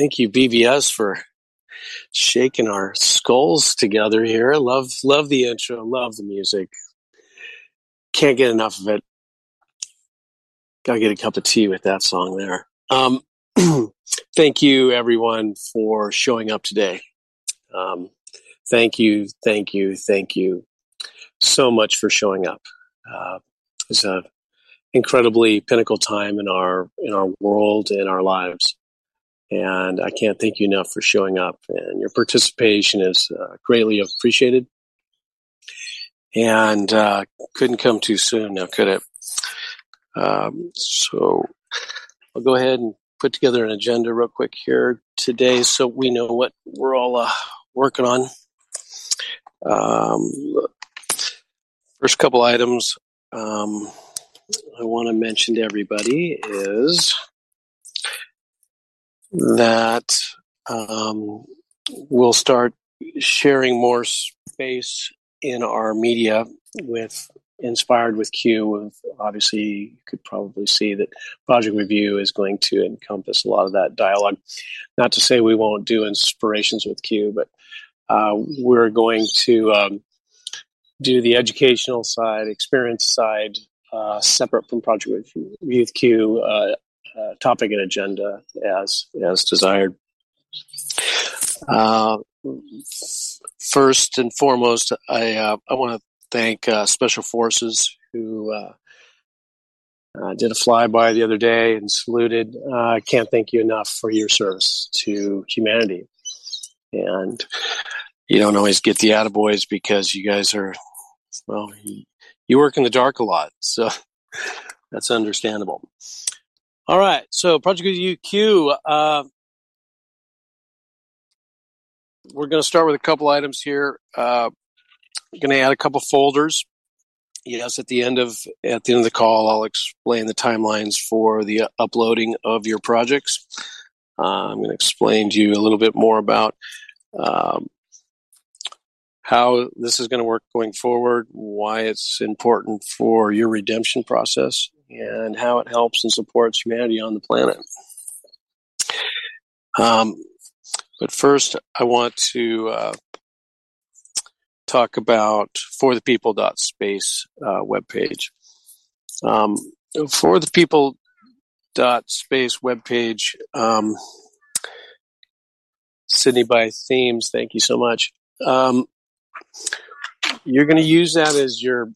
Thank you, BBS, for shaking our skulls together here. Love, love the intro. Love the music. Can't get enough of it. Gotta get a cup of tea with that song there. Um, thank you, everyone, for showing up today. Um, thank you, thank you, thank you so much for showing up. Uh, it's an incredibly pinnacle time in our in our world in our lives and I can't thank you enough for showing up. And your participation is uh, greatly appreciated. And uh, couldn't come too soon now, could it? Um, so I'll go ahead and put together an agenda real quick here today so we know what we're all uh, working on. Um, first couple items um, I want to mention to everybody is that um, we'll start sharing more space in our media with inspired with Q. Obviously, you could probably see that project review is going to encompass a lot of that dialogue. Not to say we won't do inspirations with Q, but uh, we're going to um, do the educational side, experience side, uh, separate from project review with Q uh, uh, topic and agenda as as desired. Uh, first and foremost, I uh, I want to thank uh, Special Forces who uh, did a flyby the other day and saluted. I can't thank you enough for your service to humanity, and you don't always get the attaboys because you guys are well, you, you work in the dark a lot, so that's understandable. All right, so Project UQ, uh, we're going to start with a couple items here. Uh, going to add a couple folders. Yes, at the end of at the end of the call, I'll explain the timelines for the uploading of your projects. Uh, I'm going to explain to you a little bit more about um, how this is going to work going forward, why it's important for your redemption process, and how it helps and supports humanity on the planet. Um, but first, I want to uh, talk about for the people space uh, webpage. Um, for the people dot space webpage, um, Sydney by Themes, thank you so much. Um, you're going to use that as your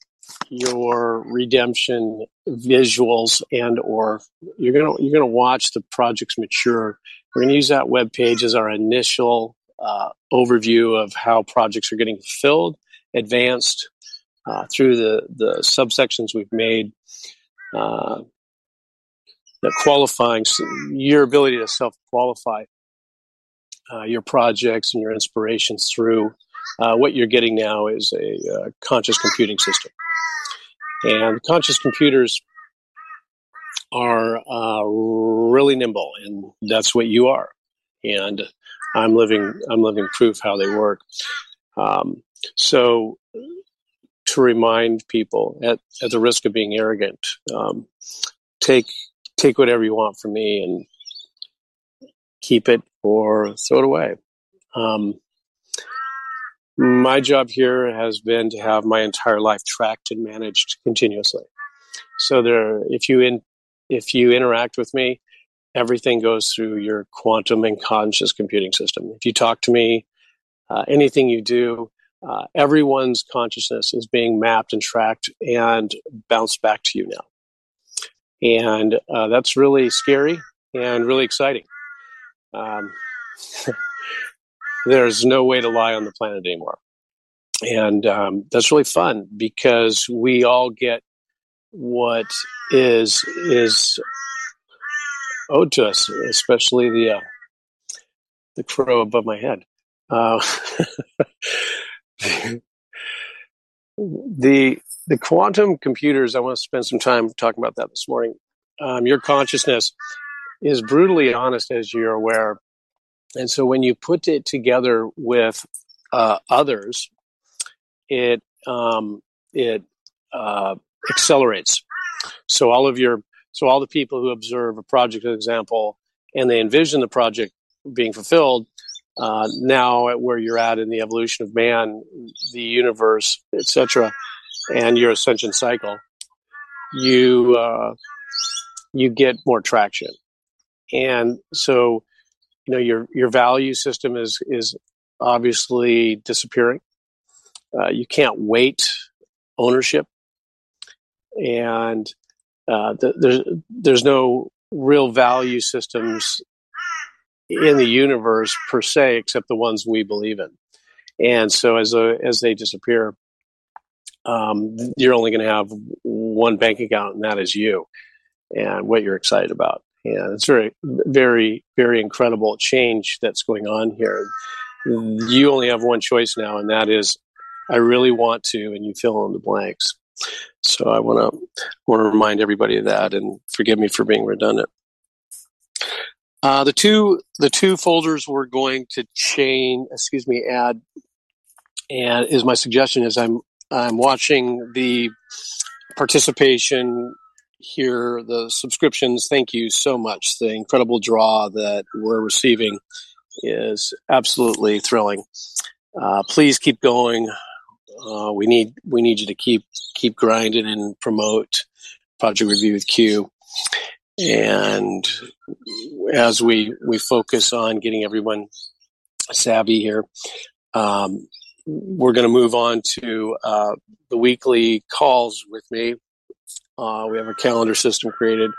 your redemption visuals and or you're gonna you're gonna watch the projects mature. We're gonna use that web page as our initial uh, overview of how projects are getting filled, advanced uh, through the the subsections we've made. Uh, qualifying your ability to self qualify uh, your projects and your inspirations through uh, what you're getting now is a uh, conscious computing system. And conscious computers are uh, really nimble, and that's what you are. And I'm living, I'm living proof how they work. Um, so, to remind people, at, at the risk of being arrogant, um, take take whatever you want from me and keep it or throw it away. Um, my job here has been to have my entire life tracked and managed continuously. So there, if you in, if you interact with me, everything goes through your quantum and conscious computing system. If you talk to me, uh, anything you do, uh, everyone's consciousness is being mapped and tracked and bounced back to you now. And uh, that's really scary and really exciting. Um, there's no way to lie on the planet anymore. And um, that's really fun because we all get what is is owed to us, especially the uh, the crow above my head. Uh, the the quantum computers. I want to spend some time talking about that this morning. Um, your consciousness is brutally honest, as you're aware, and so when you put it together with uh, others, it um, it uh, accelerates. So all of your so all the people who observe a project, for example, and they envision the project being fulfilled, uh, now at where you're at in the evolution of man, the universe, etc., and your ascension cycle, you uh, you get more traction, and so you know your your value system is is obviously disappearing. Uh, you can't wait ownership, and uh, the, there's there's no real value systems in the universe per se, except the ones we believe in. And so as a, as they disappear, um, you're only going to have one bank account, and that is you and what you're excited about. And it's very, very, very incredible change that's going on here. You only have one choice now, and that is, I really want to, and you fill in the blanks. So I want to want to remind everybody of that, and forgive me for being redundant. Uh, the two the two folders we're going to chain, excuse me, add, and is my suggestion is I'm I'm watching the participation here, the subscriptions. Thank you so much. The incredible draw that we're receiving is absolutely thrilling. Uh, please keep going. Uh, we need we need you to keep keep grinding and promote Project Review with Q. And as we we focus on getting everyone savvy here, um, we're going to move on to uh, the weekly calls with me. Uh, we have a calendar system created,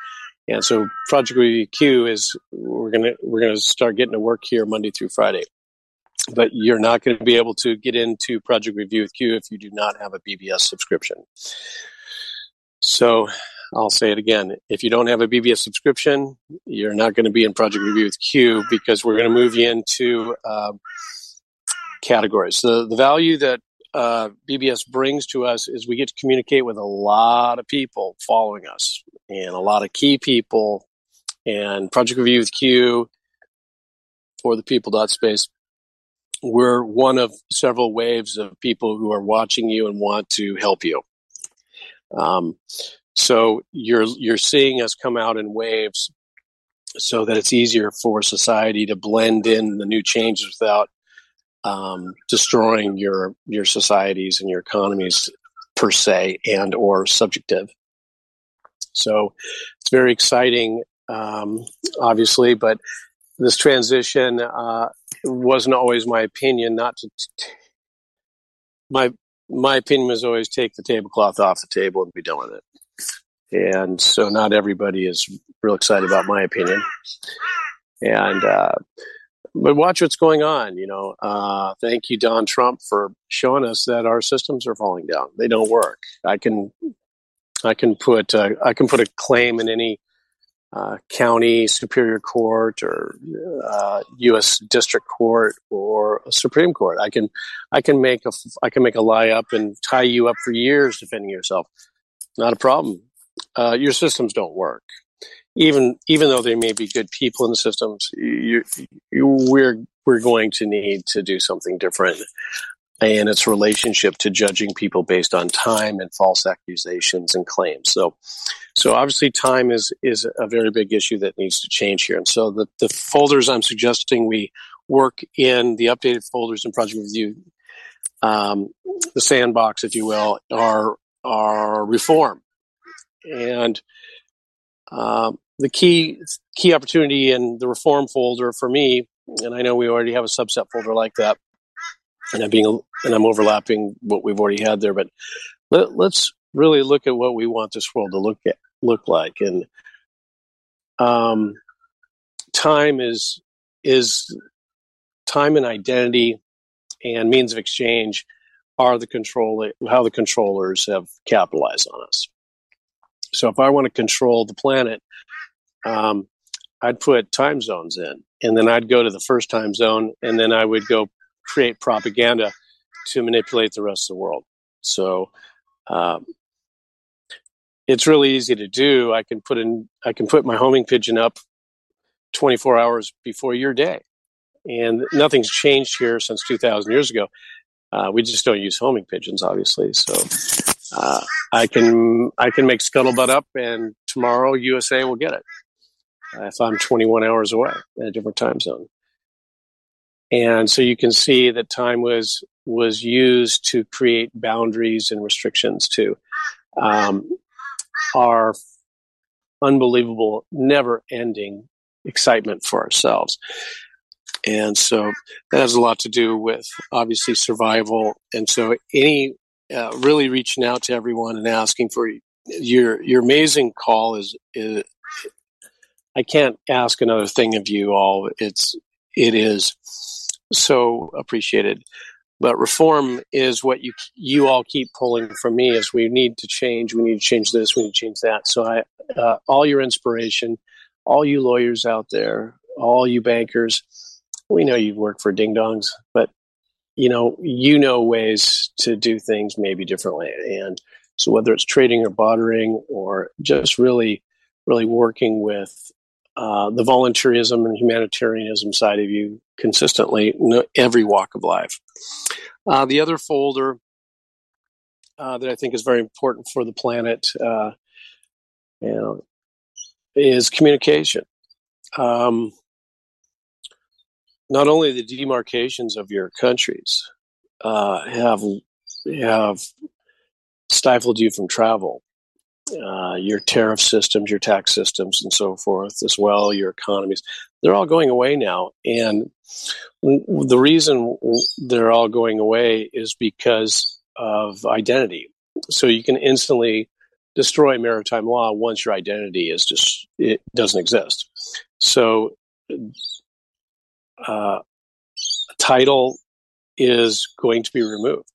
and so Project Review Q is we're gonna we're gonna start getting to work here Monday through Friday. But you're not going to be able to get into Project Review with Q if you do not have a BBS subscription. So I'll say it again. If you don't have a BBS subscription, you're not going to be in Project Review with Q because we're going to move you into uh, categories. The, the value that uh, BBS brings to us is we get to communicate with a lot of people following us and a lot of key people. And Project Review with Q for the people dot space, we're one of several waves of people who are watching you and want to help you. Um, so you're you're seeing us come out in waves, so that it's easier for society to blend in the new changes without um, destroying your your societies and your economies per se and or subjective. So it's very exciting, um, obviously, but this transition uh, wasn't always my opinion. Not to t- my my opinion was always take the tablecloth off the table and be done with it. And so not everybody is real excited about my opinion. And, uh, but watch what's going on. You know, uh, thank you, Don Trump, for showing us that our systems are falling down. They don't work. I can, I can put, uh, I can put a claim in any uh, county superior court or uh, U.S. district court or a Supreme Court. I can I can make a I can make a lie up and tie you up for years defending yourself. Not a problem. Uh, your systems don't work. Even even though there may be good people in the systems, you, you, we're we're going to need to do something different and its relationship to judging people based on time and false accusations and claims. So, so obviously time is, is a very big issue that needs to change here. And so the, the folders I'm suggesting we work in the updated folders in Project Review, um, the sandbox, if you will, are, are reform. And, um, the key, key opportunity in the reform folder for me, and I know we already have a subset folder like that, and I'm being and I'm overlapping what we've already had there. But let, us really look at what we want this world to look at look like. And um, time is is time and identity and means of exchange are the control how the controllers have capitalized on us. So if I want to control the planet, um, I'd put time zones in, and then I'd go to the first time zone, and then I would go create propaganda to manipulate the rest of the world. So um, it's really easy to do. I can put in I can put my homing pigeon up 24 hours before your day, and nothing's changed here since 2,000 years ago. Uh, we just don't use homing pigeons, obviously. So uh, I can I can make scuttlebutt up, and tomorrow USA will get it if I'm 21 hours away in a different time zone. And so you can see that time was was used to create boundaries and restrictions to um, our unbelievable, never ending excitement for ourselves. And so that has a lot to do with obviously survival. And so any uh, really reaching out to everyone and asking for your your amazing call is, is I can't ask another thing of you all. It's it is so appreciated. But reform is what you you all keep pulling from me is we need to change. We need to change this. We need to change that. So I, uh, all your inspiration, all you lawyers out there, all you bankers, we know you work for ding dongs, but you know you know ways to do things maybe differently. And so whether it's trading or bartering or just really, really working with uh, the volunteerism and humanitarianism side of you consistently in every walk of life. Uh, the other folder uh, that I think is very important for the planet uh, you know, is communication. Um, not only the demarcations of your countries uh, have have stifled you from travel, uh, your tariff systems, your tax systems, and so forth, as well, your economies. They're all going away now. And the reason they're all going away is because of identity. So you can instantly destroy maritime law once your identity is just, it doesn't exist. So, uh, title is going to be removed.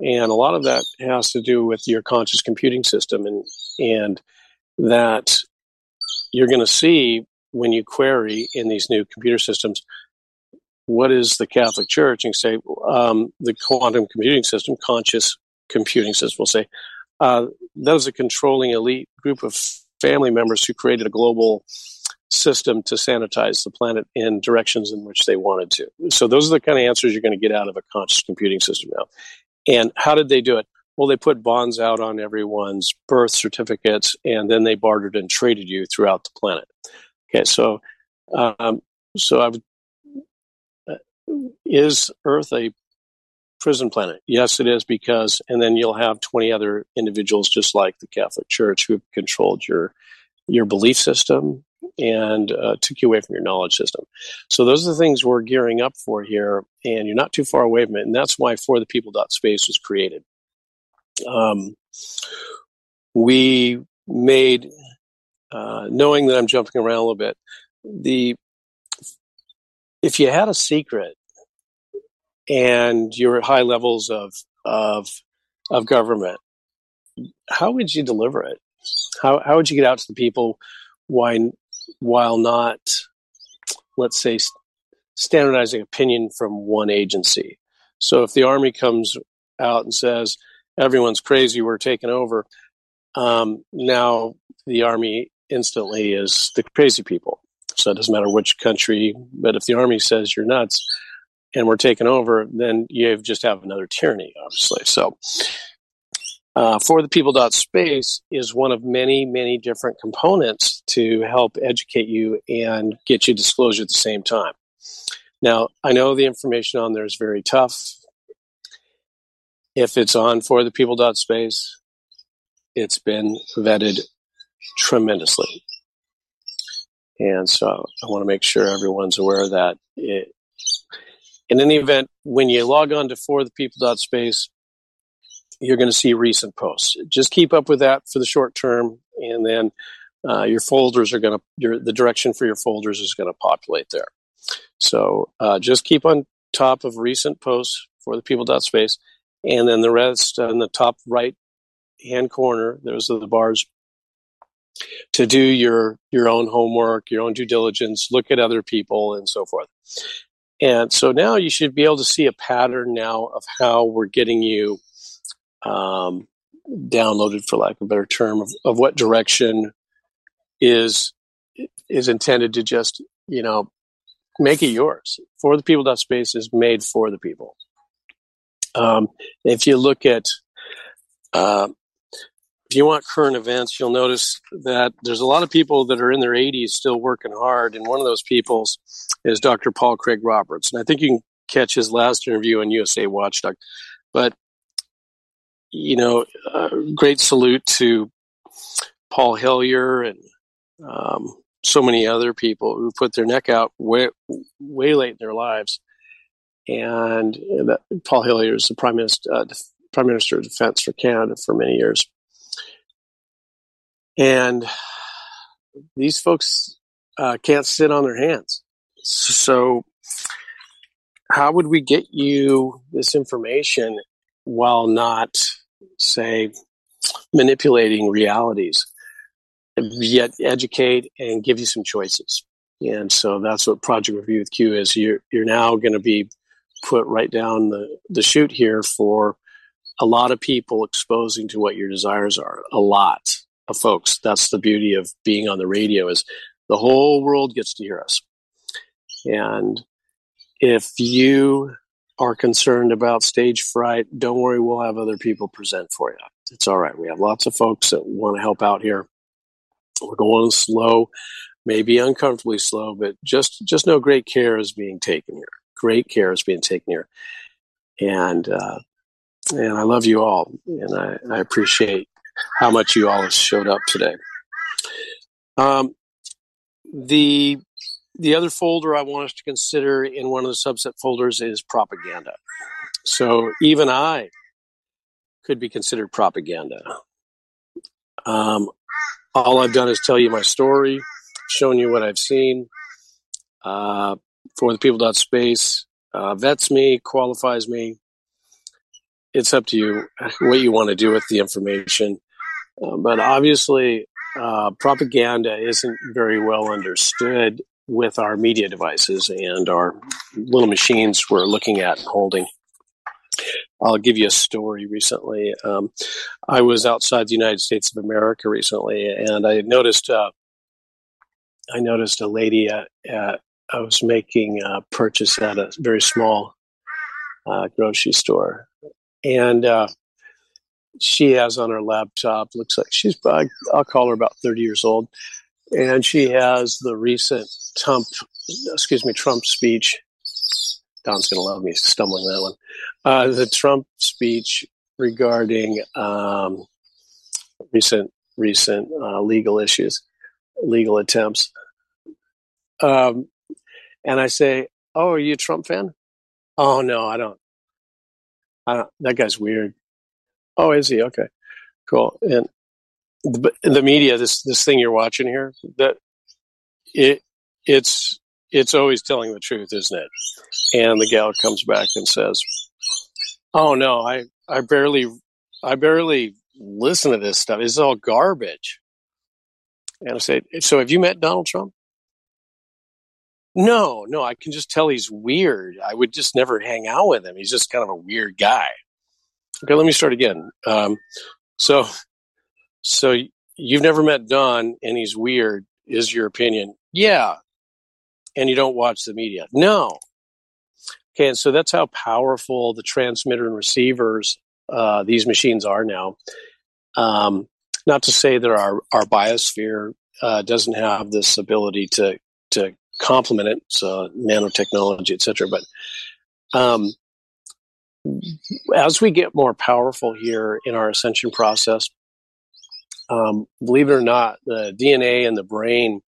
And a lot of that has to do with your conscious computing system and, and that you're going to see when you query in these new computer systems, what is the Catholic Church? And say, um, the quantum computing system, conscious computing system will say, uh, that was a controlling elite group of family members who created a global system to sanitize the planet in directions in which they wanted to. So those are the kind of answers you're going to get out of a conscious computing system now. And how did they do it? Well, they put bonds out on everyone's birth certificates, and then they bartered and traded you throughout the planet. Okay, so um, so I would, uh, is Earth a prison planet? Yes, it is because, and then you'll have twenty other individuals just like the Catholic Church who have controlled your your belief system, and uh, took you away from your knowledge system. So those are the things we're gearing up for here, and you're not too far away from it. And that's why For the People dot Space was created. Um, we made, uh, knowing that I'm jumping around a little bit, the if you had a secret and you're at high levels of of of government, how would you deliver it? How how would you get out to the people? Why while not, let's say, standardizing opinion from one agency. So if the Army comes out and says, everyone's crazy, we're taking over, um, now the Army instantly is the crazy people. So it doesn't matter which country, but if the Army says you're nuts and we're taking over, then you just have another tyranny, obviously. So uh, for the people space is one of many, many different components to help educate you and get you disclosure at the same time. Now, I know the information on there is very tough. If it's on for the people space, it's been vetted tremendously. And so I want to make sure everyone's aware of that. It, in any event, when you log on to for the people space, you're going to see recent posts. Just keep up with that for the short term, and then uh, your folders are going to your the direction for your folders is going to populate there. So uh, just keep on top of recent posts for the people dot space, and then the rest in the top right hand corner. Those are the bars to do your your own homework, your own due diligence, look at other people, and so forth. And so now you should be able to see a pattern now of how we're getting you um, downloaded, for lack of a better term, of, of what direction is is intended to just you know make it yours. For the people. Space is made for the people. Um, if you look at uh, if you want current events, you'll notice that there's a lot of people that are in their 80s still working hard, and one of those people is Dr. Paul Craig Roberts, and I think you can catch his last interview on USA Watchdog. But you know, uh, great salute to Paul Hellyer and um, so many other people who put their neck out way, way late in their lives. And that, Paul Hellyer is the prime minister, uh, prime minister of defense for Canada for many years. And these folks uh, can't sit on their hands. So, how would we get you this information while not, say, manipulating realities? yet educate and give you some choices. And so that's what Project Review with Q is. You're you're now going to be put right down the the chute here for a lot of people exposing to what your desires are. A lot of folks. That's the beauty of being on the radio is the whole world gets to hear us. And if you are concerned about stage fright, don't worry, we'll have other people present for you. It's all right. We have lots of folks that want to help out here. We're going slow, maybe uncomfortably slow, but just just know great care is being taken here. Great care is being taken here, and uh, and I love you all, and I, I appreciate how much you all have showed up today. Um, the the other folder I want us to consider in one of the subset folders is propaganda. So even I could be considered propaganda. Um, all I've done is tell you my story, shown you what I've seen. Uh, for the people space uh, vets me, qualifies me. It's up to you what you want to do with the information. Uh, but obviously, uh, propaganda isn't very well understood with our media devices and our little machines we're looking at and holding. I'll give you a story recently. Um, I was outside the United States of America recently, and I noticed uh, I noticed a lady at, at, I was making a purchase at a very small uh, grocery store, and uh, she has on her laptop looks like she's I'll call her about thirty years old, and she has the recent Trump excuse me Trump speech Don's going to love me stumbling that one. Uh, the Trump speech regarding um, recent recent uh, legal issues, legal attempts. Um, and I say, "Oh, are you a Trump fan?" "Oh no, I don't. I don't. That guy's weird." "Oh, is he? Okay, cool." And the, the media, this this thing you're watching here, that it it's it's always telling the truth, isn't it? And the gal comes back and says, "Oh no, I I barely I barely listen to this stuff. It's all garbage." And I said, "So have you met Donald Trump?" No, no, I can just tell he's weird. I would just never hang out with him. He's just kind of a weird guy. Okay, let me start again. Um, so, so you've never met Don, and he's weird. Is your opinion? Yeah, and you don't watch the media. No. Okay, and so that's how powerful the transmitter and receivers uh, these machines are now. Um, not to say that our our biosphere uh, doesn't have this ability to to complement it, so nanotechnology, etc. But um, as we get more powerful here in our ascension process, um, believe it or not, the DNA and the brain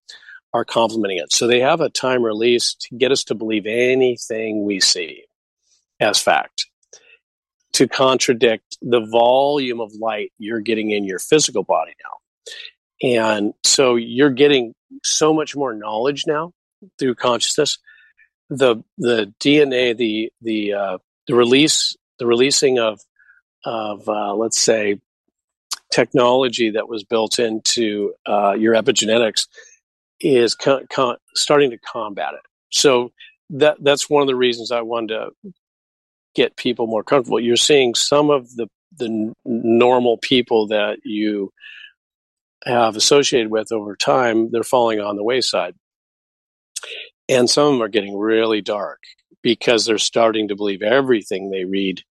are complementing it. So they have a time release to get us to believe anything we see as fact, to contradict the volume of light you're getting in your physical body now. And so you're getting so much more knowledge now through consciousness. The the DNA, the the uh, the release, the releasing of of uh, let's say technology that was built into uh, your epigenetics is starting to combat it. So that that's one of the reasons I wanted to get people more comfortable. You're seeing some of the the normal people that you have associated with over time, they're falling on the wayside. And some of them are getting really dark because they're starting to believe everything they read,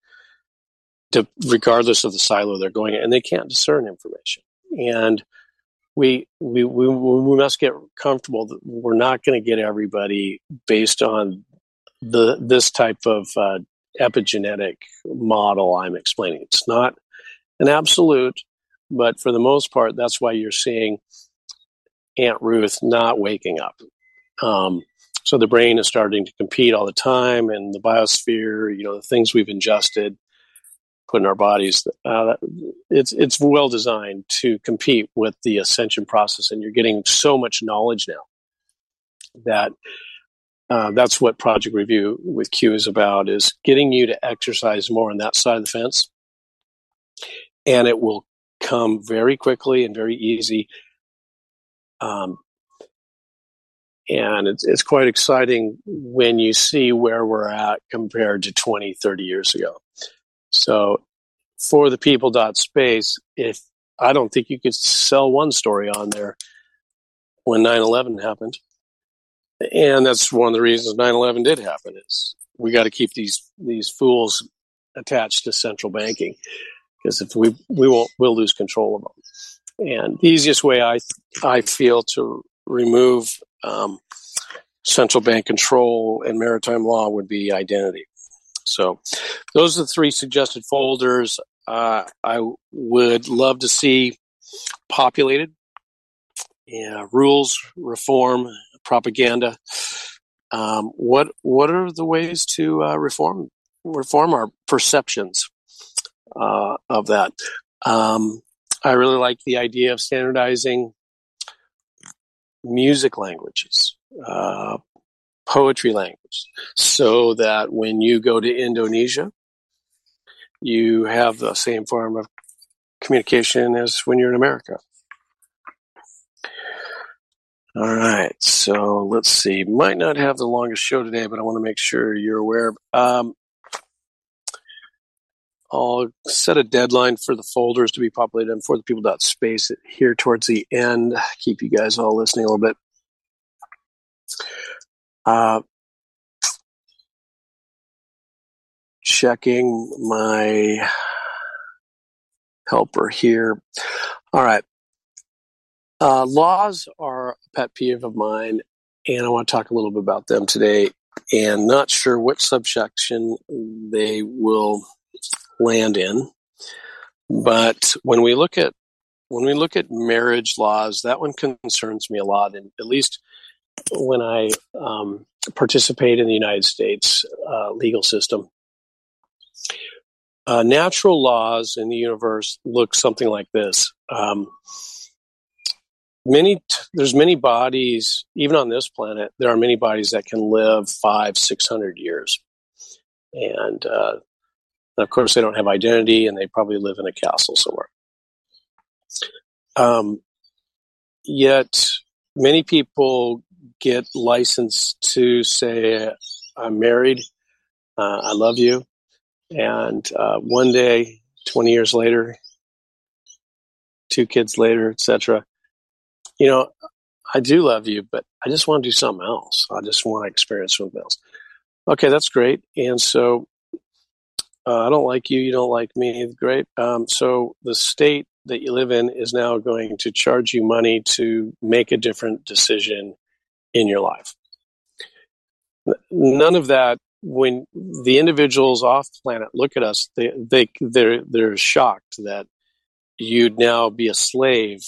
to, regardless of the silo they're going in, and they can't discern information. and we we we, we must get comfortable that we're not going to get everybody based on the this type of uh, epigenetic model I'm explaining. It's not an absolute, but for the most part, that's why you're seeing Aunt Ruth not waking up. Um, so the brain is starting to compete all the time, and the biosphere, you know, the things we've ingested, put in our bodies, uh, it's it's well designed to compete with the ascension process, and you're getting so much knowledge now that uh, that's what Project Review with Q is about: is getting you to exercise more on that side of the fence, and it will come very quickly and very easy. Um, and it's, it's quite exciting when you see where we're at compared to 20 30 years ago so for the people dot space if i don't think you could sell one story on there when 9-11 happened. And that's one of the reasons 9-11 did happen is we got to keep these these fools attached to central banking. Because if we we won't we'll lose control of them and the easiest way i i feel to remove um, central bank control and maritime law would be identity. So, those are the three suggested folders uh, I would love to see populated. Yeah, rules, reform, propaganda. Um, what what are the ways to uh, reform reform our perceptions uh, of that? Um, I really like the idea of standardizing music languages, uh, poetry language, so that when you go to Indonesia, you have the same form of communication as when you're in America. All right, so let's see. Might not have the longest show today, but I want to make sure you're aware. Um, I'll set a deadline for the folders to be populated and for the people dot space here towards the end. Keep you guys all listening a little bit. Uh, checking my helper here. All right. Uh, laws are a pet peeve of mine, and I want to talk a little bit about them today. And not sure which subsection they will land in. But when we look at when we look at marriage laws, that one concerns me a lot, and at least when I um, participate in the United States uh, legal system. Uh, natural laws in the universe look something like this. Um, many there's many bodies, even on this planet, there are many bodies that can live five, six hundred years, and uh, of course, they don't have identity and they probably live in a castle somewhere. Um, yet, many people get licensed to say, I'm married, uh, I love you. And uh, one day, 20 years later, two kids later, etc., you know, I do love you, but I just want to do something else. I just want to experience something else. Okay, that's great. And so uh, I don't like you, you don't like me. Great. Um, so the state that you live in is now going to charge you money to make a different decision in your life. None of that. When the individuals off planet look at us, they they they're they're shocked that you'd now be a slave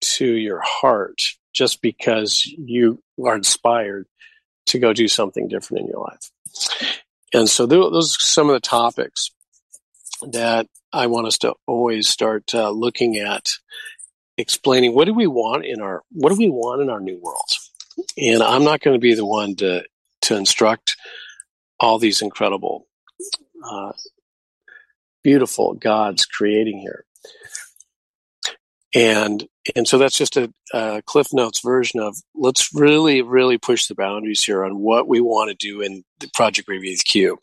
to your heart just because you are inspired to go do something different in your life. And so those are some of the topics that I want us to always start uh, looking at, explaining what do we want in our what do we want in our new world. And I'm not going to be the one to to instruct all these incredible, uh, beautiful gods creating here. And and so that's just a, a, Cliff Notes version of let's really, really push the boundaries here on what we want to do in the Project Review Q.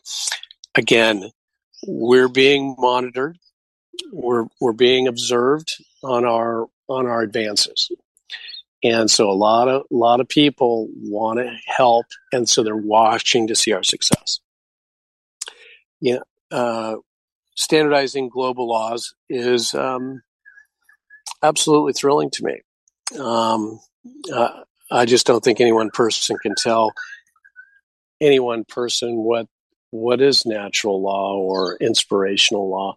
Again, we're being monitored. We're we're being observed on our on our advances, and so a lot of a lot of people want to help, and so they're watching to see our success. Yeah, uh, standardizing global laws is um, absolutely thrilling to me. Um, uh, I just don't think any one person can tell any one person what what is natural law or inspirational law.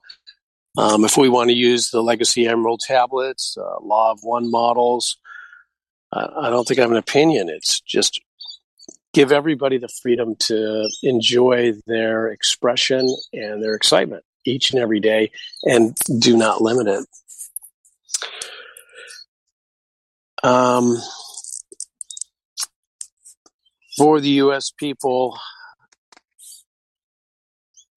Um, if we want to use the Legacy Emerald tablets, uh, Law of One models, I don't think I have an opinion. It's just give everybody the freedom to enjoy their expression and their excitement each and every day and do not limit it. Um, for the U.S. people,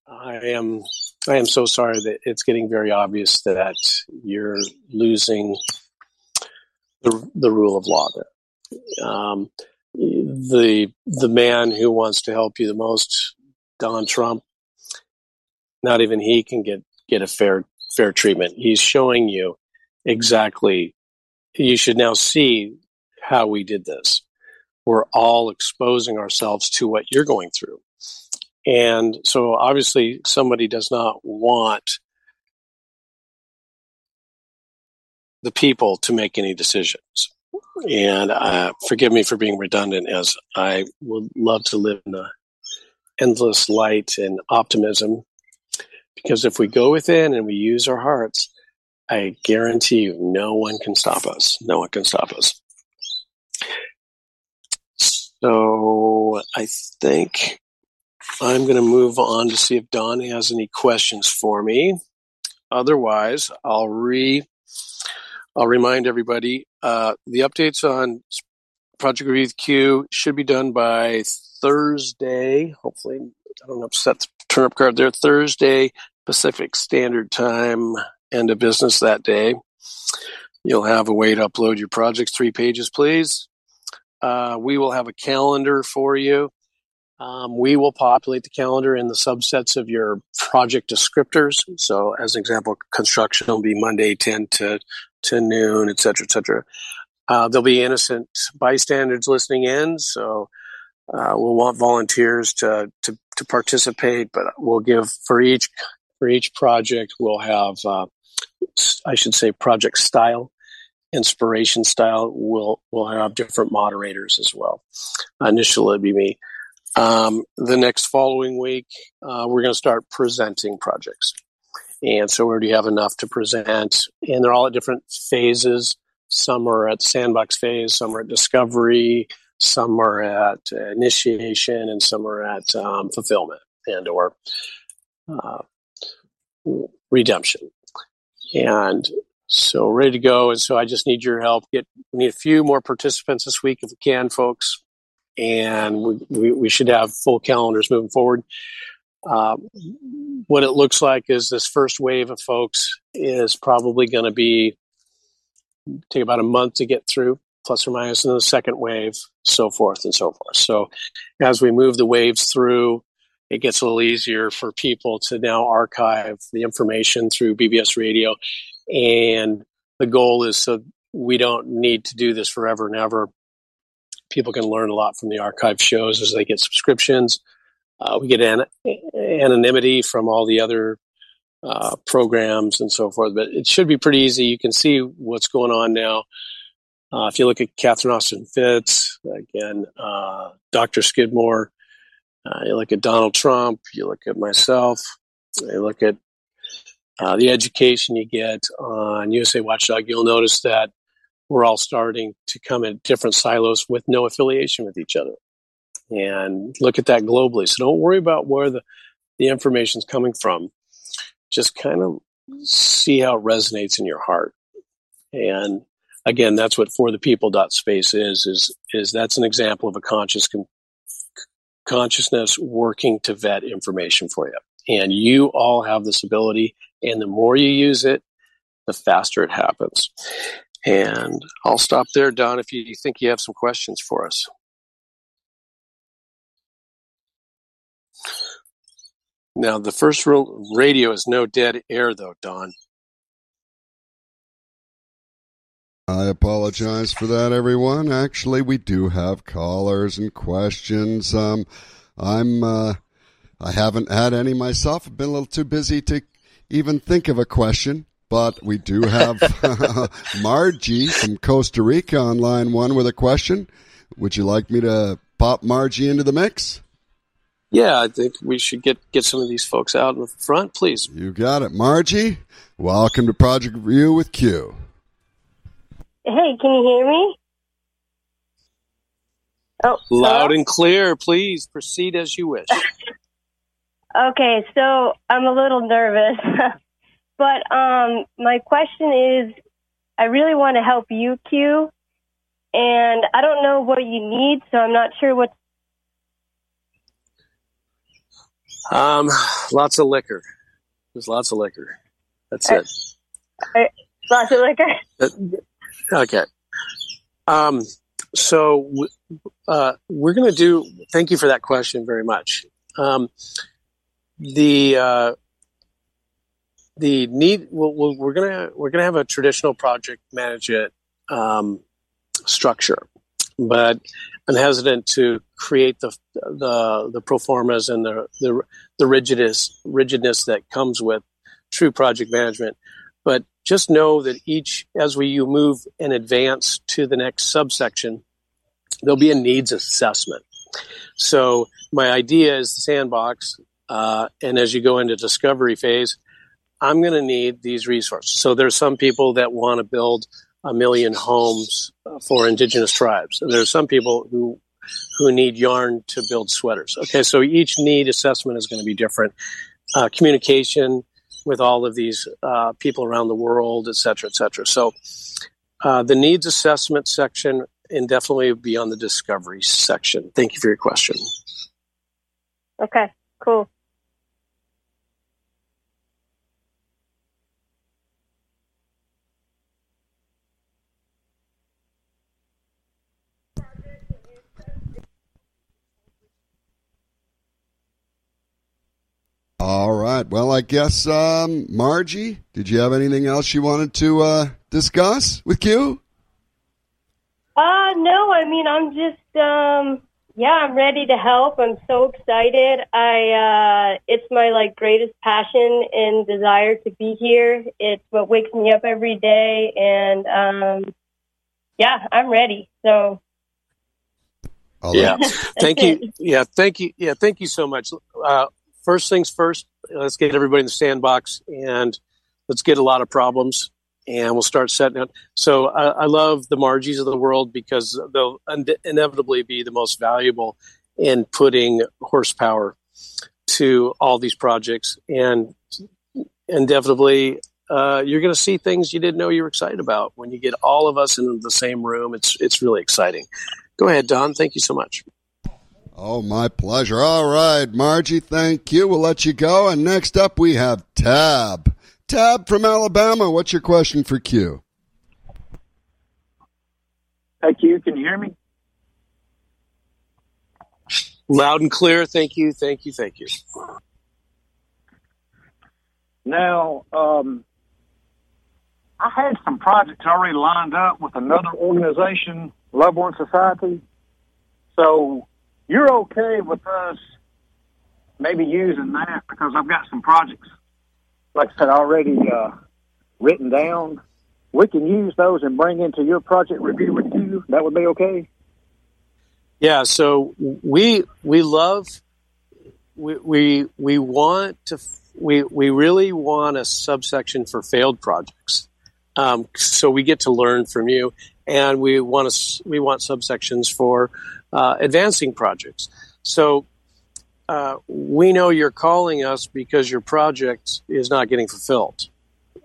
I am I am so sorry that it's getting very obvious that you're losing the the rule of law there. Um, the the man who wants to help you the most, Don Trump, not even he can get get a fair fair treatment. He's showing you exactly. You should now see how we did this. We're all exposing ourselves to what you're going through. And so obviously somebody does not want the people to make any decisions. And uh, forgive me for being redundant, as I would love to live in a endless light and optimism. Because if we go within and we use our hearts, I guarantee you, no one can stop us. No one can stop us. So I think I'm going to move on to see if Don has any questions for me. Otherwise, I'll re I'll remind everybody uh, the updates on Project Review Q should be done by Thursday. Hopefully, I don't upset the turnip card there. Thursday Pacific Standard Time, end of business that day. You'll have a way to upload your projects. Three pages, please. Uh, we will have a calendar for you. Um, we will populate the calendar in the subsets of your project descriptors. So, as an example, construction will be Monday 10 to to noon, et cetera, et cetera. Uh, there'll be innocent bystanders listening in, so uh, we'll want volunteers to, to, to participate. But we'll give for each for each project, we'll have uh, I should say project style, inspiration style. We'll we'll have different moderators as well. initially, it'll be me. Um, the next following week, uh, we're going to start presenting projects. And so where do you have enough to present, and they're all at different phases. Some are at sandbox phase, some are at discovery, some are at initiation, and some are at um, fulfillment and or uh, redemption. And so ready to go. And so I just need your help. Get we need a few more participants this week if we can, folks. And we, we, we should have full calendars moving forward. Uh, what it looks like is this first wave of folks is probably going to be take about a month to get through, plus or minus, and the second wave, so forth and so forth. So as we move the waves through, it gets a little easier for people to now archive the information through BBS radio. And the goal is so we don't need to do this forever and ever. People can learn a lot from the archive shows as they get subscriptions uh, we get an- anonymity from all the other uh, programs and so forth, but it should be pretty easy. You can see what's going on now. Uh, if you look at Catherine Austin Fitts, again, uh, Dr. Skidmore, uh, you look at Donald Trump, you look at myself, you look at uh, the education you get on USA Watchdog, you'll notice that we're all starting to come in different silos with no affiliation with each other and look at that globally. So don't worry about where the, the information is coming from. Just kind of see how it resonates in your heart. And again, that's what for the people dot space is, is, is that's an example of a conscious con- consciousness working to vet information for you. And you all have this ability. And the more you use it, the faster it happens. And I'll stop there, Don, if you think you have some questions for us. Now, the first rule radio is no dead air, though, Don. I apologize for that, everyone. Actually, we do have callers and questions. Um, I'm, uh, I haven't had any myself. I've been a little too busy to even think of a question. but we do have Margie from Costa Rica on line one with a question. Would you like me to pop Margie into the mix? Yeah, I think we should get get some of these folks out in the front, please. You got it, Margie. Welcome to Project Review with Q. Hey, can you hear me? Oh, loud hello? and clear. Please proceed as you wish. okay, so I'm a little nervous, but um, my question is, I really want to help you, Q, and I don't know what you need, so I'm not sure what Um, lots of liquor. There's lots of liquor. That's it. lots of liquor. Okay. Um, so uh, we're going to do. Thank you for that question very much. Um, the uh, the need. We'll, we are gonna we're gonna have a traditional project manage it um, structure, but I'm hesitant to create the the the pro formas and the the, the rigidness rigidness that comes with true project management. But just know that each as we you move and advance to the next subsection, there'll be a needs assessment. So my idea is the sandbox, uh, and as you go into discovery phase, I'm going to need these resources. So there's some people that want to build a million homes for indigenous tribes. There are some people who who need yarn to build sweaters. Okay, so each need assessment is going to be different. Uh, communication with all of these uh, people around the world, et cetera, et cetera. So uh, the needs assessment section indefinitely be on the discovery section. Thank you for your question. Okay, cool. All right. Well, I guess um, Margie, did you have anything else you wanted to uh, discuss with Q? Uh, no. I mean, I'm just, um, yeah, I'm ready to help. I'm so excited. I, uh, it's my like greatest passion and desire to be here. It's what wakes me up every day, and um, yeah, I'm ready. So. yeah, thank you. Yeah, thank you. Yeah, thank you so much. Uh, first things first, let's get everybody in the sandbox and let's get a lot of problems and we'll start setting it. So I, love the Margies of the world because they'll inevitably be the most valuable in putting horsepower to all these projects and inevitably uh, you're going to see things you didn't know you were excited about when you get all of us in the same room. It's it's really exciting. Go ahead, Don. Thank you so much. Oh, my pleasure. All right, Margie, thank you. We'll let you go. And next up, we have Tab. Tab from Alabama. What's your question for Q? Hey, Q, can you hear me? Loud and clear. Thank you. Thank you. Thank you. Now, um, I had some projects already lined up with another organization, Loveborn Society. So you're okay with us maybe using that because I've got some projects, like I said, already uh, written down. We can use those and bring into your project review with you. That would be okay. Yeah. So we we love we we we want to we we really want a subsection for failed projects. Um, so we get to learn from you, and we want to we want subsections for uh, advancing projects. So uh, we know you're calling us because your project is not getting fulfilled.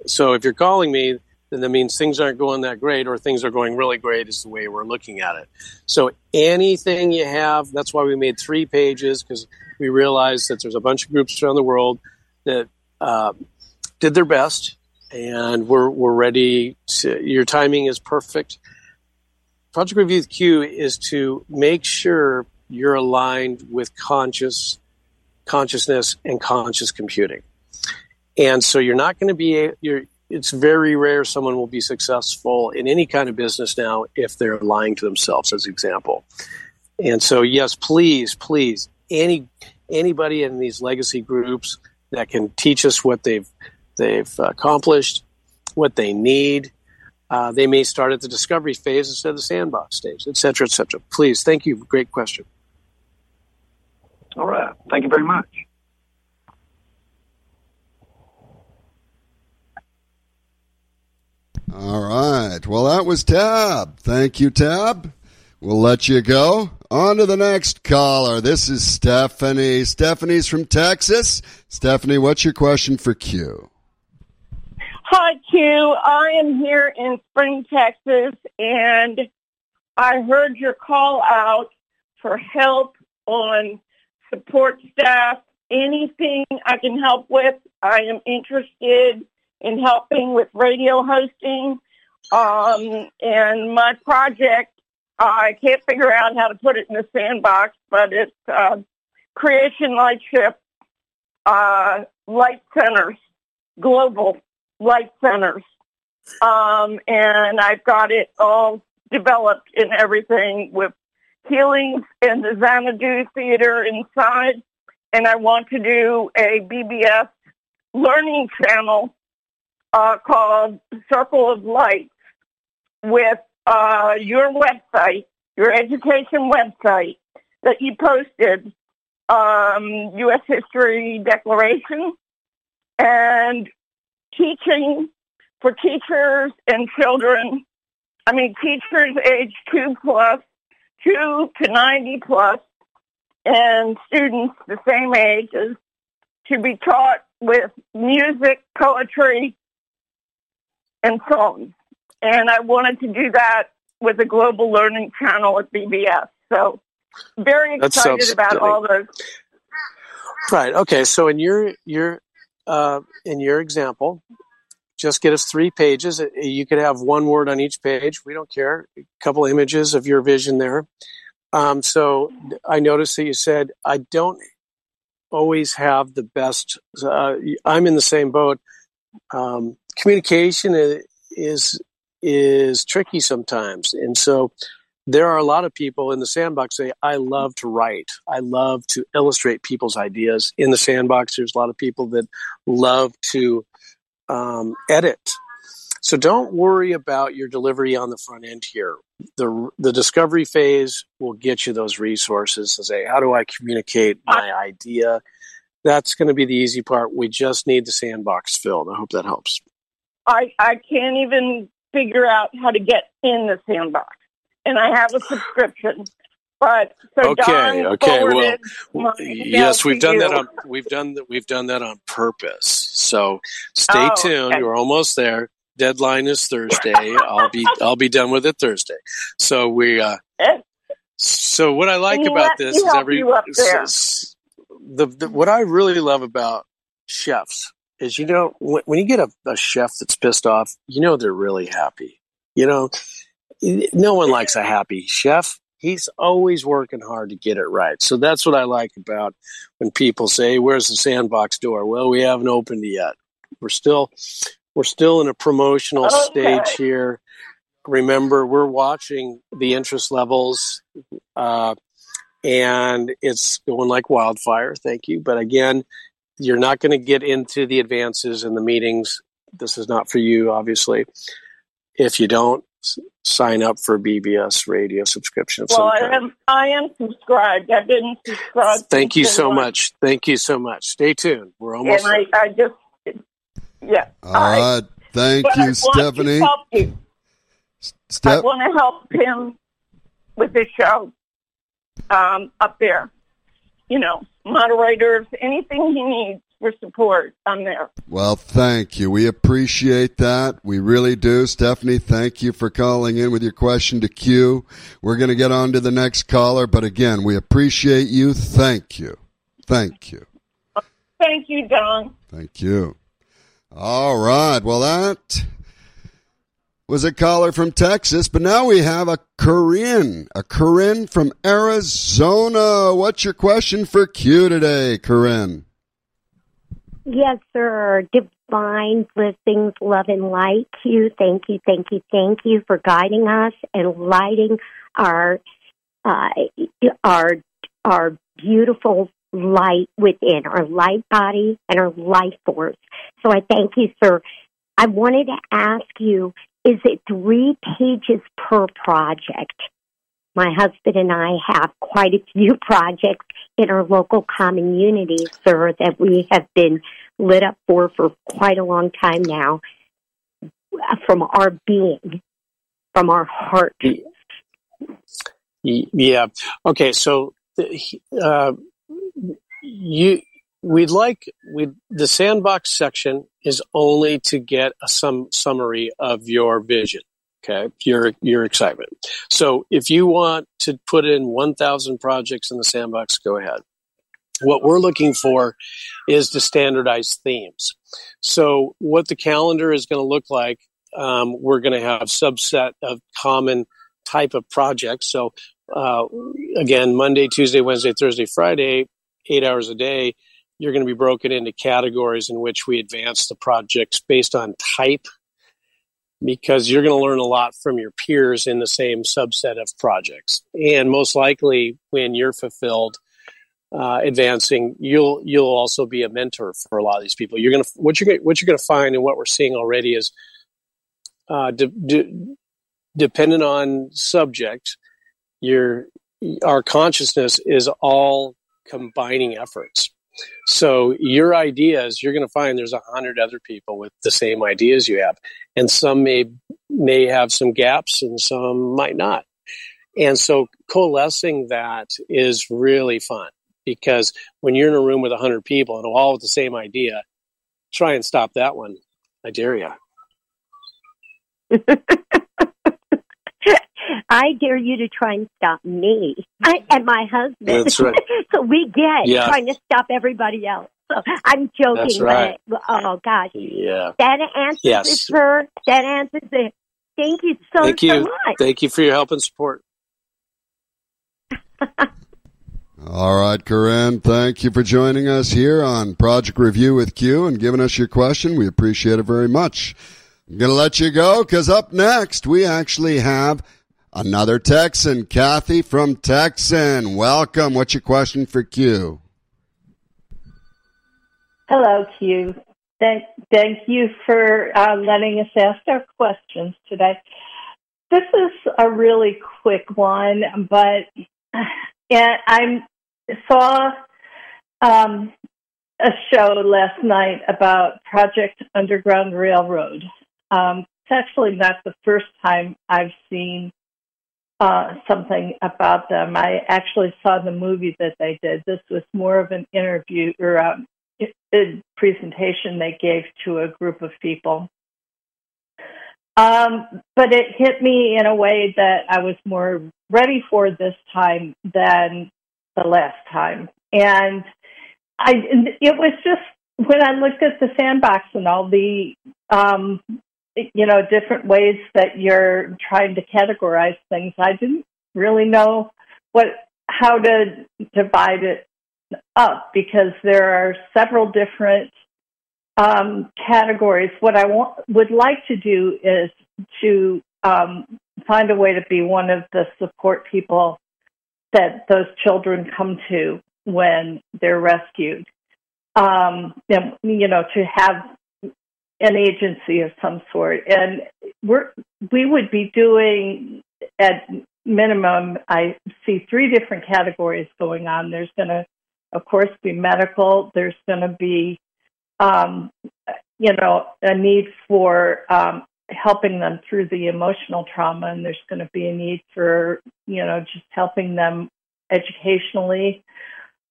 So if you're calling me, then that means things aren't going that great or things are going really great is the way we're looking at it. So anything you have, that's why we made three pages because we realized that there's a bunch of groups around the world that uh, did their best and we're, we're ready to, your timing is perfect Project Review Q is to make sure you're aligned with conscious consciousness and conscious computing. And so you're not going to be you're it's very rare someone will be successful in any kind of business now if they're lying to themselves as example. And so yes, please, please, any anybody in these legacy groups that can teach us what they've they've accomplished, what they need. Uh, they may start at the discovery phase instead of the sandbox stage, et cetera, et cetera. Please, thank you. Great question. All right. Thank you very much. All right. Well, that was Tab. Thank you, Tab. We'll let you go. On to the next caller. This is Stephanie. Stephanie's from Texas. Stephanie, what's your question for Q? Hi, Q. I am here in Spring, Texas, and I heard your call out for help on support staff. Anything I can help with, I am interested in helping with radio hosting. Um, and my project, I can't figure out how to put it in the sandbox, but it's uh, Creation Lightship uh, Light Centers, global light centers. Um, and I've got it all developed and everything with healings in the Xanadu Theater inside. And I want to do a BBS learning channel uh, called Circle of Light with uh, your website, your education website that you posted, um, U.S. History Declaration, and teaching for teachers and children. I mean, teachers age two plus, two to 90 plus, and students the same ages to be taught with music, poetry, and songs. And I wanted to do that with a global learning channel at BBS. So very excited about all those. Right. Okay. So in your your uh, in your example, just get us three pages. You could have one word on each page. We don't care. A couple images of your vision there. Um, so I noticed that you said I don't always have the best. Uh, I'm in the same boat. Um, communication is is tricky sometimes, and so there are a lot of people in the sandbox say, I love to write. I love to illustrate people's ideas. In the sandbox, there's a lot of people that love to um, edit. So don't worry about your delivery on the front end here. The, the discovery phase will get you those resources to say, how do I communicate my idea? That's going to be the easy part. We just need the sandbox filled. I hope that helps. I, I can't even figure out how to get in the sandbox and I have a subscription. But so okay, Don okay. Well, yes, we've done you. that on we've done that we've done that on purpose. So stay Oh, tuned. okay. You're almost there. Deadline is Thursday. I'll be I'll be done with it Thursday. So we uh so what I like you about this is every you up there. s- the, the what I really love about chefs is you know when, when you get a, a chef that's pissed off, you know they're really happy. You know, no one likes a happy chef. He's always working hard to get it right. So that's what I like about when people say, "Where's the sandbox door?" Well, we haven't opened it yet. We're still we're still in a promotional Okay. stage here. Remember, we're watching the interest levels, uh, and it's going like wildfire. Thank you, but again, you're not going to get into the advances and the meetings. This is not for you, obviously. If you don't sign up for BBS radio subscription of well, I am I am subscribed. I've been subscribed. Thank you so day much. Thank you so much. Stay tuned. We're almost And I, I just yeah. All right. Thank But I you, want Stephanie. To help you. I want to help him with this show um, up there. You know, moderators, anything he needs for support, I'm there. Well, thank you. We appreciate that. We really do. Stephanie, thank you for calling in with your question to Q. We're going to get on to the next caller, but again, we appreciate you. Thank you. Thank you. Thank you, Don. Thank you. All right. Well, that was a caller from Texas, but now we have a Corinne, a Corinne from Arizona. What's your question for Q today, Corinne? Yes, sir. Divine blessings, love and light to you. Thank you, thank you, thank you for guiding us and lighting our uh, our our beautiful light within our light body and our life force. So I thank you, sir. I wanted to ask you, is it three pages per project? My husband and I have quite a few projects in our local community, sir, that we have been lit up for for quite a long time now from our being, from our heart. Yeah. Okay. So, uh, you, we'd like we the sandbox section is only to get a some summary of your vision. Okay, your your excitement. So, if you want to put in 1,000 projects in the sandbox, go ahead. What we're looking for is to standardize themes. So, what the calendar is going to look like, um, we're going to have subset of common type of projects. So, uh, again, Monday, Tuesday, Wednesday, Thursday, Friday, eight hours a day, you're going to be broken into categories in which we advance the projects based on type because you're going to learn a lot from your peers in the same subset of projects. And most likely, when you're fulfilled, uh, advancing, you'll you'll also be a mentor for a lot of these people. You're gonna what you're what you're gonna find and what we're seeing already is uh, de- de- dependent on subject. Your our consciousness is all combining efforts. So your ideas, you're going to find there's a hundred other people with the same ideas you have, and some may may have some gaps, and some might not. And so coalescing that is really fun because when you're in a room with a 100 people and all with the same idea, try and stop that one. I dare you. I dare you to try and stop me I, and my husband. That's right. so we get Yeah. trying to stop everybody else. So I'm joking, That's right. but oh gosh, Yeah. that answers Yes. it, sir. That answers it. Thank you so Thank so much. Thank you for your help and support. All right, Corinne, thank you for joining us here on Project Review with Q and giving us your question. We appreciate it very much. I'm going to let you go because up next we actually have another Texan, Kathy from Texan. Welcome. What's your question for Q? Hello, Q. Thank, thank you for uh, letting us ask our questions today. This is a really quick one, but I saw um, a show last night about Project Underground Railroad. Um, it's actually not the first time I've seen uh, something about them. I actually saw the movie that they did. This was more of an interview or um, a presentation they gave to a group of people. Um, but it hit me in a way that I was more ready for this time than the last time. And I, it was just when I looked at the sandbox and all the, um, you know, different ways that you're trying to categorize things, I didn't really know what, how to divide it up because there are several different um, categories. What I want, would like to do is to um, find a way to be one of the support people that those children come to when they're rescued. Um, and, you know, to have an agency of some sort, and we're we would be doing at minimum. I see three different categories going on. There's going to of course, be medical. There's going to be, um, you know, a need for um, helping them through the emotional trauma, and there's going to be a need for, you know, just helping them educationally.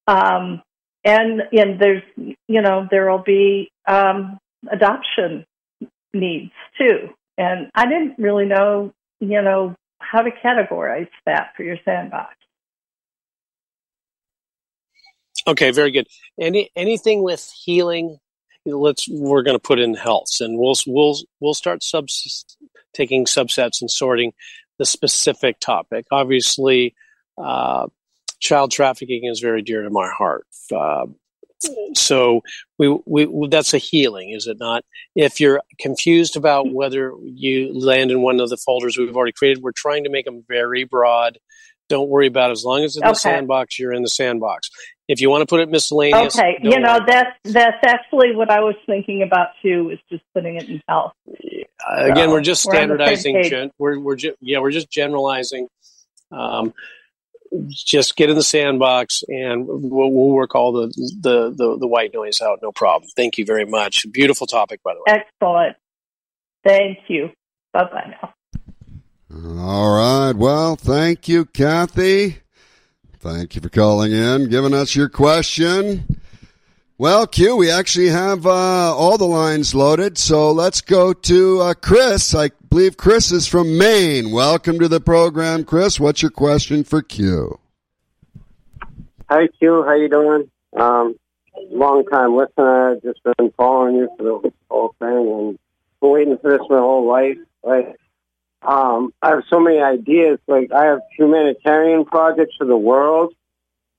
Um, and and there's, you know, there will be um, adoption needs too. And I didn't really know, you know, how to categorize that for your sandbox. Okay, very good. Any anything with healing, let's we're going to put in health, and we'll we'll we'll start sub taking subsets and sorting the specific topic. Obviously, uh, child trafficking is very dear to my heart. Uh, so we, we that's a healing, is it not? If you're confused about whether you land in one of the folders we've already created, we're trying to make them very broad Don't worry about it. As long as it's in the sandbox, you're in the sandbox. If you want to put it miscellaneous, Okay, you know worry. that's that's actually what I was thinking about too. Is just putting it in health. Uh, again, we're just We're on the same standardizing. Gen- we're we're ju- yeah, we're just generalizing. Um, just get in the sandbox, and we'll, we'll work all the, the the the white noise out. No problem. Thank you very much. Beautiful topic, by the way. Excellent. Thank you. Bye bye now. All right. Well, thank you, Kathy. Thank you for calling in, giving us your question. Well, Q, we actually have uh, all the lines loaded, so let's go to uh, Chris. I believe Chris is from Maine. Welcome to the program, Chris. What's your question for Q? Hi, Q. How you doing? Um, long time listener. Just been following you for the whole thing and been waiting for this my whole life. Like, um, I have so many ideas. Like, I have humanitarian projects for the world,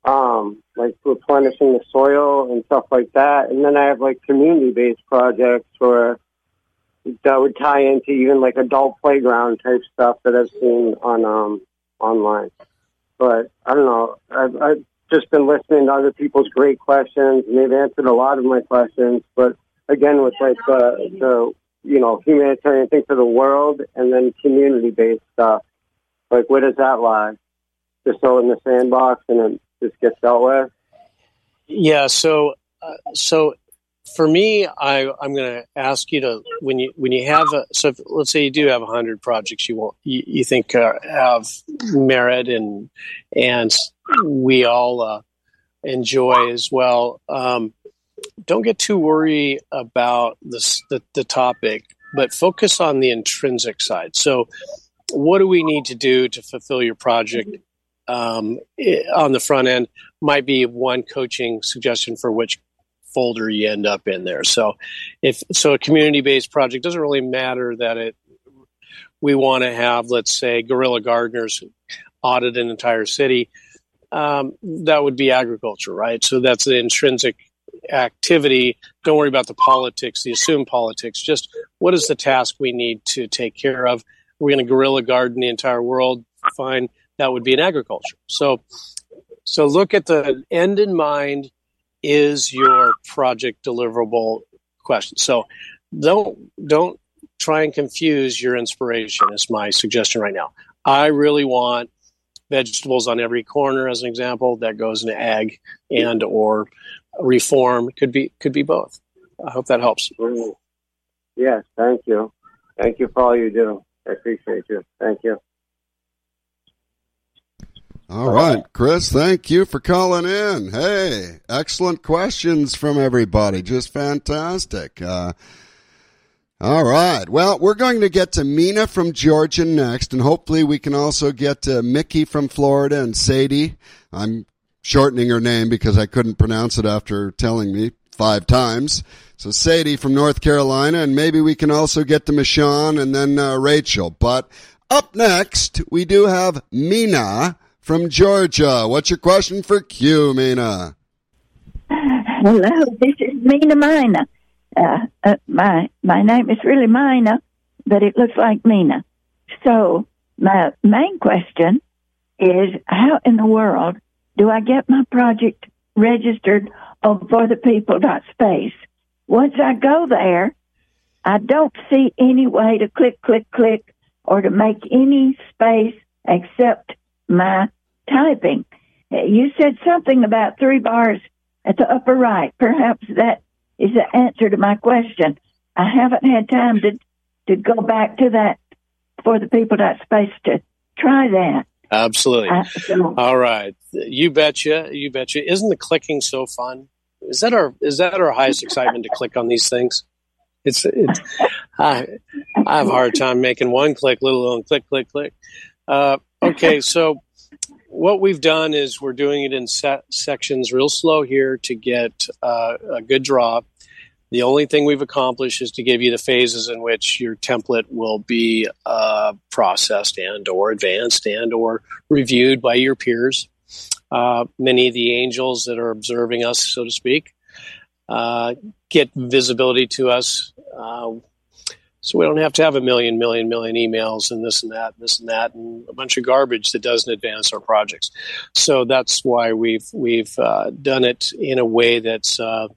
um, like replenishing the soil and stuff like that. And then I have like community-based projects for that would tie into even like adult playground type stuff that I've seen on um online. But I don't know. I've, I've just been listening to other people's great questions, and they've answered a lot of my questions. But again, with like the the you know humanitarian thing for the world, and then community based stuff, like where does that lie? Just throw in the sandbox and it just gets dealt with. Yeah. So, uh, so for me, I, I'm going to ask you to when you when you have a so if, let's say you do have hundred projects you want you, you think uh, have merit and and we all uh, enjoy as well. Um, don't get too worried about this, the the topic, but focus on the intrinsic side. So, what do we need to do to fulfill your project um, on the front end? Might be one coaching suggestion for which folder you end up in there. So if so a community based project doesn't really matter that it we want to have let's say guerrilla gardeners audit an entire city. Um, that would be agriculture, right? So that's the intrinsic activity. Don't worry about the politics, the assumed politics. Just what is the task we need to take care of? We're going to guerrilla garden the entire world. Fine, that would be in agriculture. So, so look at the end in mind is your project deliverable question. So don't don't try and confuse your inspiration is my suggestion right now. I really want vegetables on every corner as an example that goes into ag and or reform could be could be both. I hope that helps. Yes, thank you. Thank you for all you do. I appreciate you. Thank you. All right, Chris, thank you for calling in. Hey, excellent questions from everybody. Just fantastic. Uh, all right. Well, we're going to get to Mina from Georgia next, and hopefully we can also get to Mickey from Florida and Sadie. I'm shortening her name because I couldn't pronounce it after telling me five times. So Sadie from North Carolina, and maybe we can also get to Michonne and then uh, Rachel. But up next, we do have Mina from Georgia. What's your question for Q, Mina? Hello, this is Mina Mina. Uh, uh, my my name is really Mina, but it looks like Mina. So my main question is, how in the world do I get my project registered on for the people dot space? Once I go there, I don't see any way to click, click, click, or to make any space except my typing. You said something about three bars at the upper right. Perhaps that is the answer to my question. I haven't had time to to go back to that for the people that space to try that. Absolutely. I, so, All right. You betcha. You betcha. Isn't the clicking so fun? Is that our is that our highest excitement to click on these things? It's it's I I have a hard time making one click, let alone click, click, click. Uh, okay, so what we've done is we're doing it in set sections real slow here to get uh, a good draw. The only thing we've accomplished is to give you the phases in which your template will be uh, processed and or advanced and or reviewed by your peers. Uh, many of the angels that are observing us, so to speak, uh, get visibility to us. So we don't have to have a million, million, million emails and this and that, and this and that, and a bunch of garbage that doesn't advance our projects. So that's why we've we've uh, done it in a way that's uh,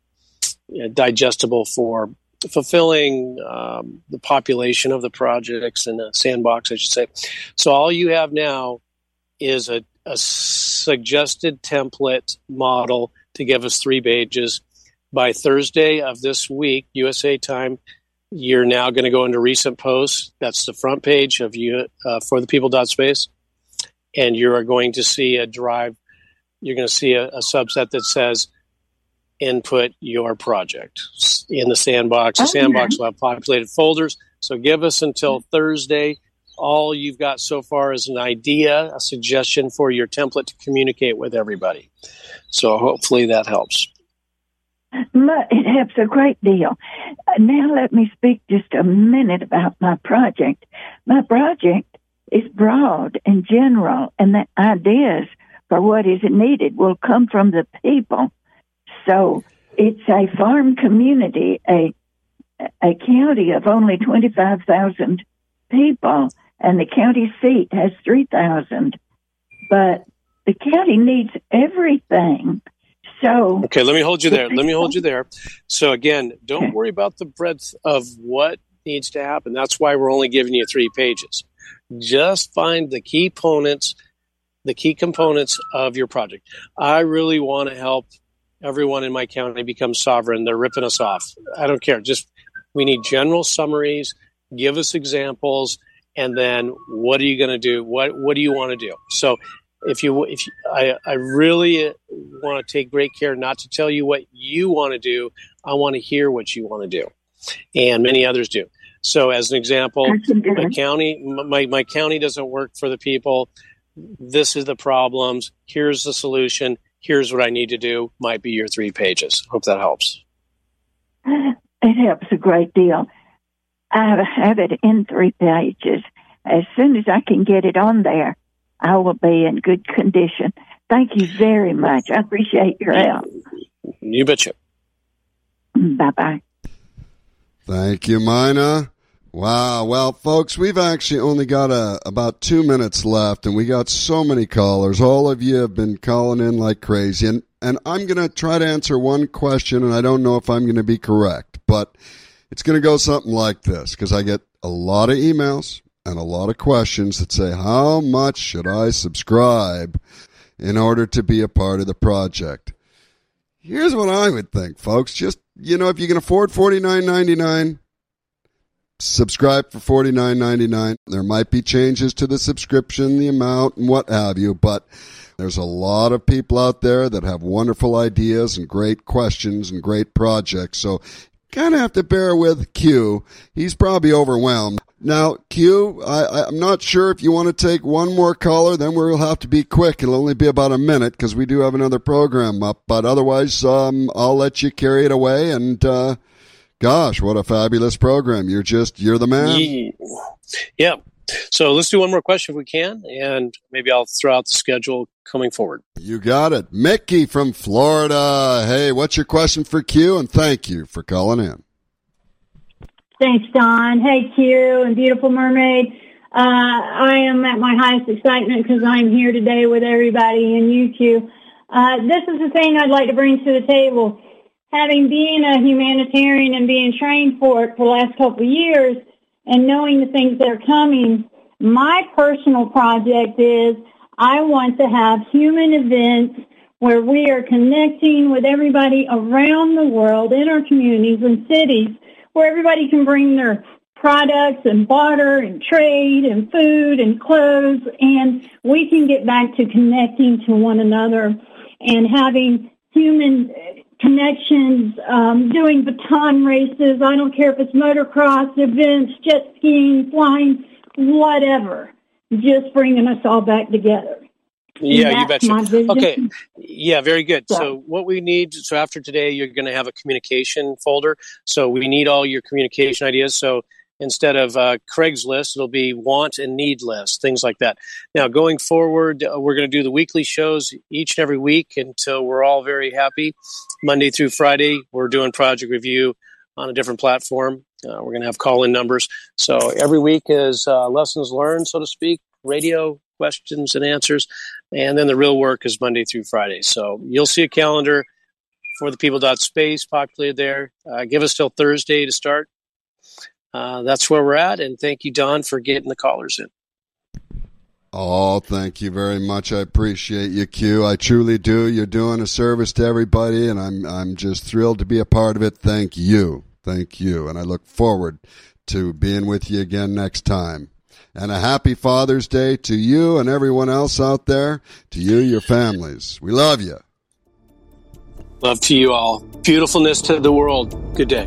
digestible for fulfilling um, the population of the projects in a sandbox, I should say. So all you have now is a, a suggested template model to give us three pages. By Thursday of this week, USA time, you're now going to go into recent posts. That's the front page of you uh, for the people dot space, and you are going to see a drive. You're going to see a, a subset that says input your project in the sandbox. The okay. sandbox will have populated folders. So give us until Thursday. All you've got so far is an idea, a suggestion for your template to communicate with everybody. So hopefully that helps. It helps a great deal. Uh, now let me speak just a minute about my project. My project is broad and general, and the ideas for what is needed will come from the people so it's a farm community, a a county of only 25,000 people, and the county seat has 3,000. But the county needs everything. So okay, let me hold you there. Let me hold you there. So again, don't worry about the breadth of what needs to happen. That's why we're only giving you three pages. Just find the key components, the key components of your project. I really want to help everyone in my county become sovereign. They're ripping us off. I don't care. Just we need general summaries. Give us examples, and then what are you going to do? What What do you want to do? So, if you if you, I I really want to take great care not to tell you what you want to do. I want to hear what you want to do, and many others do. So, as an example, my county my my county doesn't work for the people. This is the problems. Here's the solution here's what I need to do might be your three pages. Hope that helps. It helps a great deal. I have it in three pages. As soon as I can get it on there, I will be in good condition. Thank you very much. I appreciate your help. You betcha. Bye bye. Thank you, Mina. Wow. Well, folks, we've actually only got a, uh, about two minutes left and we got so many callers. All of you have been calling in like crazy. And, and I'm going to try to answer one question and I don't know if I'm going to be correct, but it's going to go something like this because I get a lot of emails and a lot of questions that say, how much should I subscribe in order to be a part of the project? Here's what I would think, folks. Just, you know, if you can afford $49.99, subscribe for $49.99. There might be changes to the subscription, the amount, and what have you, but there's a lot of people out there that have wonderful ideas and great questions and great projects. So kind of have to bear with Q. He's probably overwhelmed. Now, Q, I, I'm not sure if you want to take one more caller, then we'll have to be quick. It'll only be about a minute because we do have another program up. But otherwise, um, I'll let you carry it away and, uh, Gosh, what a fabulous program. You're just, you're the man. Yeah. So let's do one more question if we can, and maybe I'll throw out the schedule coming forward. You got it. Mickey from Florida. Hey, what's your question for Q? And thank you for calling in. Thanks, Don. Hey, Q and Beautiful Mermaid. Uh, I am at my highest excitement because I'm here today with everybody and you, Q. Uh, this is the thing I'd like to bring to the table having been a humanitarian and being trained for it for the last couple of years and knowing the things that are coming, my personal project is I want to have human events where we are connecting with everybody around the world in our communities and cities where everybody can bring their products and barter and trade and food and clothes and we can get back to connecting to one another and having human connections, um, doing baton races. I don't care if it's motocross events, jet skiing, flying, whatever. Just bringing us all back together. Yeah, you betcha. Okay. Yeah, very good. So. so, what we need, so after today, you're going to have a communication folder. So, we need all your communication ideas. So, instead of uh, Craigslist, it'll be want and need list, things like that. Now, going forward, uh, we're going to do the weekly shows each and every week until we're all very happy. Monday through Friday, we're doing project review on a different platform. Uh, we're going to have call in numbers. So every week is uh, lessons learned, so to speak, radio questions and answers. And then the real work is Monday through Friday. So you'll see a calendar for the people dot space populated there. Uh, give us till Thursday to start. Uh, that's where we're at. And thank you, Don, for getting the callers in. Oh, thank you very much. I appreciate you, Q. I truly do. You're doing a service to everybody, and I'm I'm just thrilled to be a part of it. Thank you, thank you, and I look forward to being with you again next time. And a happy Father's Day to you and everyone else out there. To you, your families. We love you. Love to you all. Beautifulness to the world. Good day.